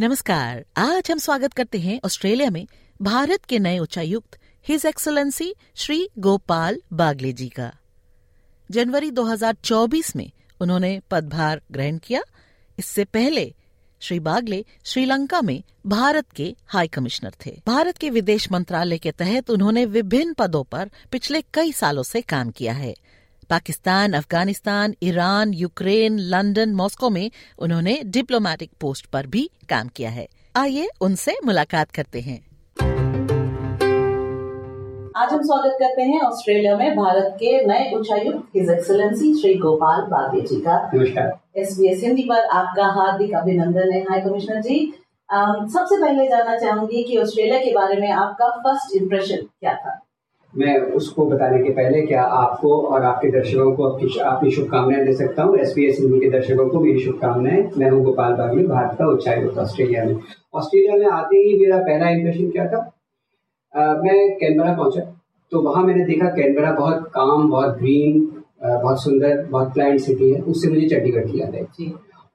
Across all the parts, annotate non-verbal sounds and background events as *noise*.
नमस्कार। आज हम स्वागत करते हैं ऑस्ट्रेलिया में भारत के नए उच्चायुक्त हिज एक्सलेंसी श्री गोपाल बागले जी का। जनवरी 2024 में उन्होंने पदभार ग्रहण किया। इससे पहले श्री बागले श्रीलंका में भारत के हाई कमिश्नर थे। भारत के विदेश मंत्रालय के तहत उन्होंने विभिन्न पदों पर पिछले कई सालों से काम किया है। Pakistan Afghanistan Iran Ukraine London Moscow में उन्होंने डिप्लोमेटिक पोस्ट पर भी काम किया है। आइए उनसे मुलाकात करते हैं। आज हम स्वागत करते हैं ऑस्ट्रेलिया में भारत के नए उच्चायुक्त हिज एक्सलेंसी श्री गोपाल बागे जी का। एस बी एस हिंदी पर आपका हार्दिक अभिनंदन है हाई कमिश्नर जी। सबसे पहले जानना चाहूँगी कि ऑस्ट्रेलिया के बारे में आपका फ़र्स्ट इम्प्रेशन क्या था? मैं उसको बताने के पहले क्या आपको और आपके दर्शकों को आपकी अपनी शुभकामनाएँ दे सकता हूँ। एस पी एस हिंदी के दर्शकों को मेरी शुभकामनाएँ। मैं हूँ गोपाल बागली भारत का उच्चायुक्त ऑस्ट्रेलिया में। ऑस्ट्रेलिया में आते ही मेरा पहला इंप्रेशन क्या था? आ, मैं कैनबरा पहुँचा। तो वहाँ मैंने देखा कैनबरा बहुत काम बहुत ग्रीन बहुत सुंदर बहुत प्लाइंट सिटी है। उससे मुझे चंडीगढ़ की याद आई।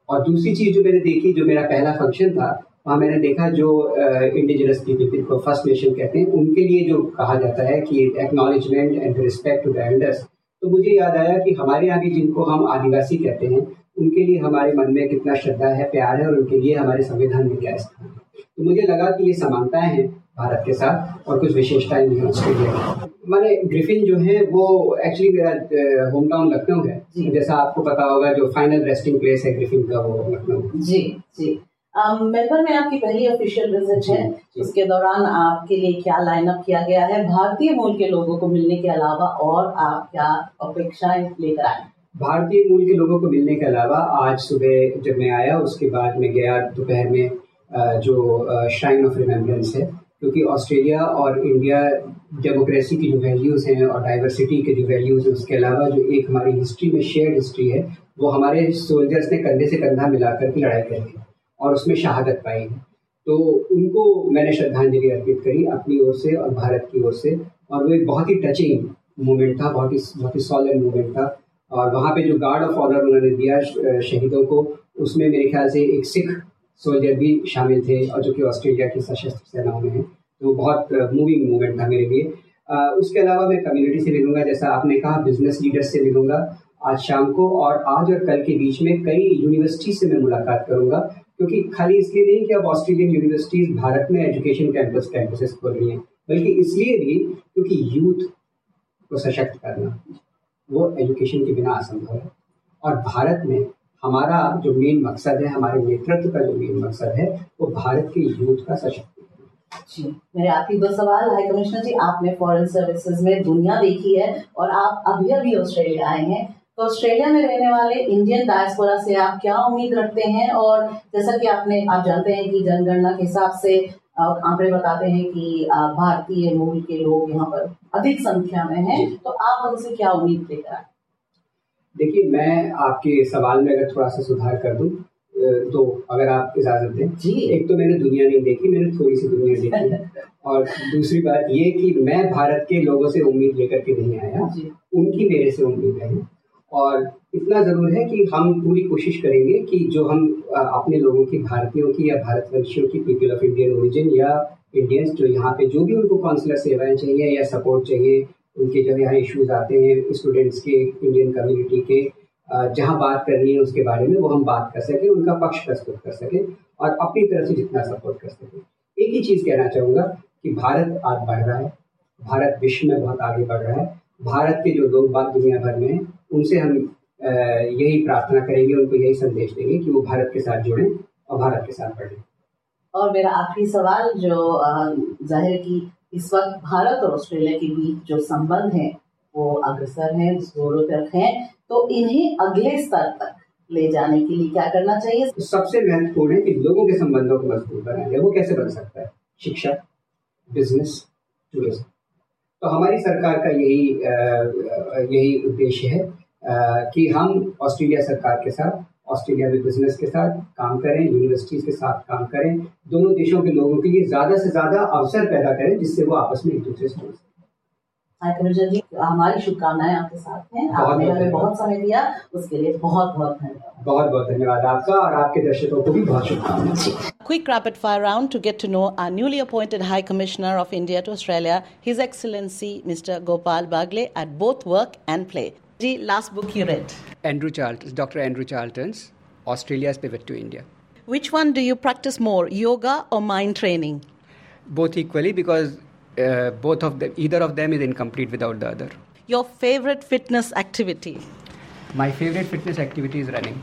और दूसरी चीज़ जो मैंने देखी जो मेरा पहला फ़ंक्शन था वहाँ मैंने देखा जो इंडिजिनस पीपल जिनको फ़र्स्ट नेशन कहते हैं उनके लिए जो कहा जाता है कि acknowledgement and respect to the elders तो मुझे याद आया कि हमारे यहाँ भी जिनको हम आदिवासी कहते हैं उनके लिए हमारे मन में कितना श्रद्धा है प्यार है और उनके लिए हमारे संविधान में क्या स्थान है। तो मुझे लगा कि ये समानताएँ हैं भारत के साथ और कुछ विशेषताएँ भी हैं ऑस्ट्रेलिया मैंने ग्रिफिन जो है वो एक्चुअली मेरा होम टाउन लखनऊ है। जैसा आपको पता होगा जो फाइनल रेस्टिंग प्लेस है ग्रिफिन का वो लखनऊ। जी जी। मेलबर्न में आपकी पहली ऑफिशियल विज़िट है। उसके दौरान आपके लिए क्या लाइनअप किया गया है? भारतीय मूल के लोगों को मिलने के अलावा और आप क्या अपेक्षाएँ लेकर आए? भारतीय मूल के लोगों को मिलने के अलावा आज सुबह जब मैं आया उसके बाद मैं गया दोपहर में जो श्राइन ऑफ़ रिमेम्बरेंस है। क्योंकि ऑस्ट्रेलिया और इंडिया डेमोक्रेसी की जो वैल्यूज़ हैं और डाइवर्सिटी के जो वैल्यूज़ हैं उसके अलावा जो एक हमारी हिस्ट्री में शेयर्ड हिस्ट्री है वो हमारे सोल्जर्स ने कंधे से कंधा मिलाकर की लड़ाई करी है और उसमें शहादत पाई है। तो उनको मैंने श्रद्धांजलि अर्पित करी अपनी ओर से और भारत की ओर से। और वो एक बहुत ही टचिंग मोमेंट था, बहुत ही बहुत ही सॉलिड मोमेंट था। और वहाँ पे जो गार्ड ऑफ़ ऑनर उन्होंने दिया शहीदों को, उसमें मेरे ख्याल से एक सिख सोल्जर भी शामिल थे और जो कि ऑस्ट्रेलिया की सशस्त्र सेनाओं में है। तो बहुत मूविंग मोमेंट था मेरे लिए। उसके अलावा मैं कम्युनिटी से मिलूँगा, जैसा आपने कहा बिज़नेस लीडर्स से मिलूँगा। आज शाम को और आज और कल के बीच में कई यूनिवर्सिटी से मैं मुलाकात करूँगा। क्योंकि खाली इसलिए नहीं कि अब ऑस्ट्रेलियन यूनिवर्सिटीज भारत में एजुकेशन कैंपस कैंपसेस खोल रही हैं, बल्कि इसलिए भी क्योंकि यूथ को सशक्त करना, वो एजुकेशन के बिना असंभव है। और भारत में हमारा जो मेन मकसद है, हमारे नेतृत्व का जो मेन मकसद है, वो भारत के यूथ का सशक्त जी, मेरे आखिरी दो सवाल। हाई कमिश्नर जी, आपने फॉरेन सर्विसेज़ में दुनिया देखी है और आप अभी अभी ऑस्ट्रेलिया आए हैं। तो ऑस्ट्रेलिया में रहने वाले इंडियन डायस्पोरा से आप क्या उम्मीद रखते हैं? और जैसा कि आपने आप जानते हैं कि जनगणना के हिसाब से आंकड़े बताते हैं कि भारतीय मूल के लोग यहाँ पर अधिक संख्या में हैं। तो आप उनसे क्या उम्मीद लेकर आए देखिए मैं आपके सवाल में अगर थोड़ा सा सुधार कर दूँ तो अगर आप इजाज़त दें। जी। एक तो मैंने दुनिया नहीं देखी मैंने थोड़ी सी दुनिया देखी। *laughs* और दूसरी बात ये कि मैं भारत के लोगों से उम्मीद लेकर के नहीं आया। उनकी मेरे से उम्मीद है। और इतना ज़रूर है कि हम पूरी कोशिश करेंगे कि जो हम अपने लोगों की, भारतीयों की या भारतवंशियों की पीपल ऑफ़ इंडियन ओरिजिन या इंडियंस जो यहाँ पे जो भी उनको काउंसलर सेवाएँ चाहिए या सपोर्ट चाहिए, उनके जो यहाँ इश्यूज़ आते हैं स्टूडेंट्स के इंडियन कम्युनिटी के जहाँ बात करनी है उसके बारे में वो हम बात कर सकें, उनका पक्ष प्रस्तुत कर सकें और अपनी तरफ़ से जितना सपोर्ट कर सकें। एक ही चीज़ कहना चाहूँगा कि भारत आज बढ़ रहा है, भारत विश्व में बहुत आगे बढ़ रहा है, भारत के जो लोग बात दुनिया भर में उनसे हम यही प्रार्थना करेंगे उनको यही संदेश देंगे कि वो भारत के साथ जुड़ें और भारत के साथ बढ़ें। और मेरा आखिरी सवाल जो ज़ाहिर की इस वक्त भारत और ऑस्ट्रेलिया के बीच जो संबंध है वो अग्रसर है जोरों तक है तो इन्हें अगले स्तर तक ले जाने के लिए क्या करना चाहिए? सबसे महत्वपूर्ण है कि लोगों के संबंधों को मज़बूत बनाएँगे वो कैसे बन सकता है। शिक्षा बिज़नेस टूरिज़्म तो हमारी सरकार का यही यही उद्देश्य है कि हम ऑस्ट्रेलिया सरकार के साथ ऑस्ट्रेलिया में बिज़नेस के साथ काम करें यूनिवर्सिटीज के साथ काम करें दोनों देशों के लोगों के लिए ज़्यादा से ज़्यादा अवसर पैदा करें जिससे वो आपस में एक दूसरे से जी हमारी शुभकामनाएँ आपके साथ हैं। आपने हमें बहुत समय दिया उसके लिए बहुत बहुत धन्यवाद। बहुत बहुत धन्यवाद आपका और आपके दर्शकों को भी बहुत शुभकामनाएँ। Quick rapid fire round to get to know our newly appointed High Commissioner of India to Australia, His Excellency Mr. Gopal Bagle, at both work and play. The last book you read? Andrew Charlton, Dr. Andrew Charlton's Australia's Pivot to India. Which one do you practice more, yoga or mind training? Both equally because uh, both of them, either of them is incomplete without the other. Your favorite fitness activity? My favorite fitness activity is running.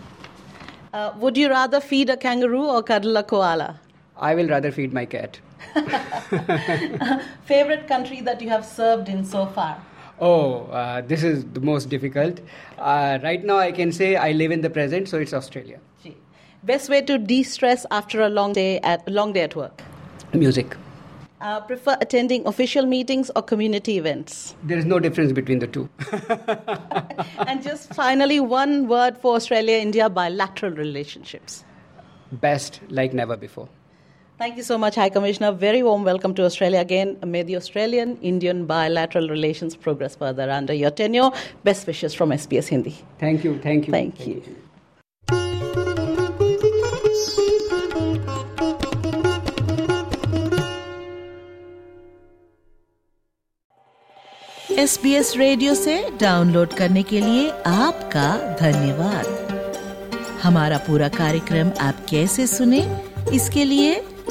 Uh, would you rather feed a kangaroo or cuddle a koala? I will rather feed my cat. *laughs* favorite country that you have served in so far? Oh, uh, this is the most difficult. Uh, right now, I can say I live in the present, so it's Australia. Best way to de-stress after a long day at long day at work? Music. Uh, prefer attending official meetings or community events? There is no difference between the two. *laughs* and just finally, one word for Australia India bilateral relationships. Best, like never before. Thank you so much, High Commissioner. Very warm welcome to Australia again. May the Australian Indian bilateral relations progress further under your tenure. Best wishes from SBS Hindi. Thank you. Thank you. Thank, thank you. you. S B S radio से download करने के लिए आपका धन्यवाद हमारा पूरा कार्यक्रम आप कैसे सुने इसके लिए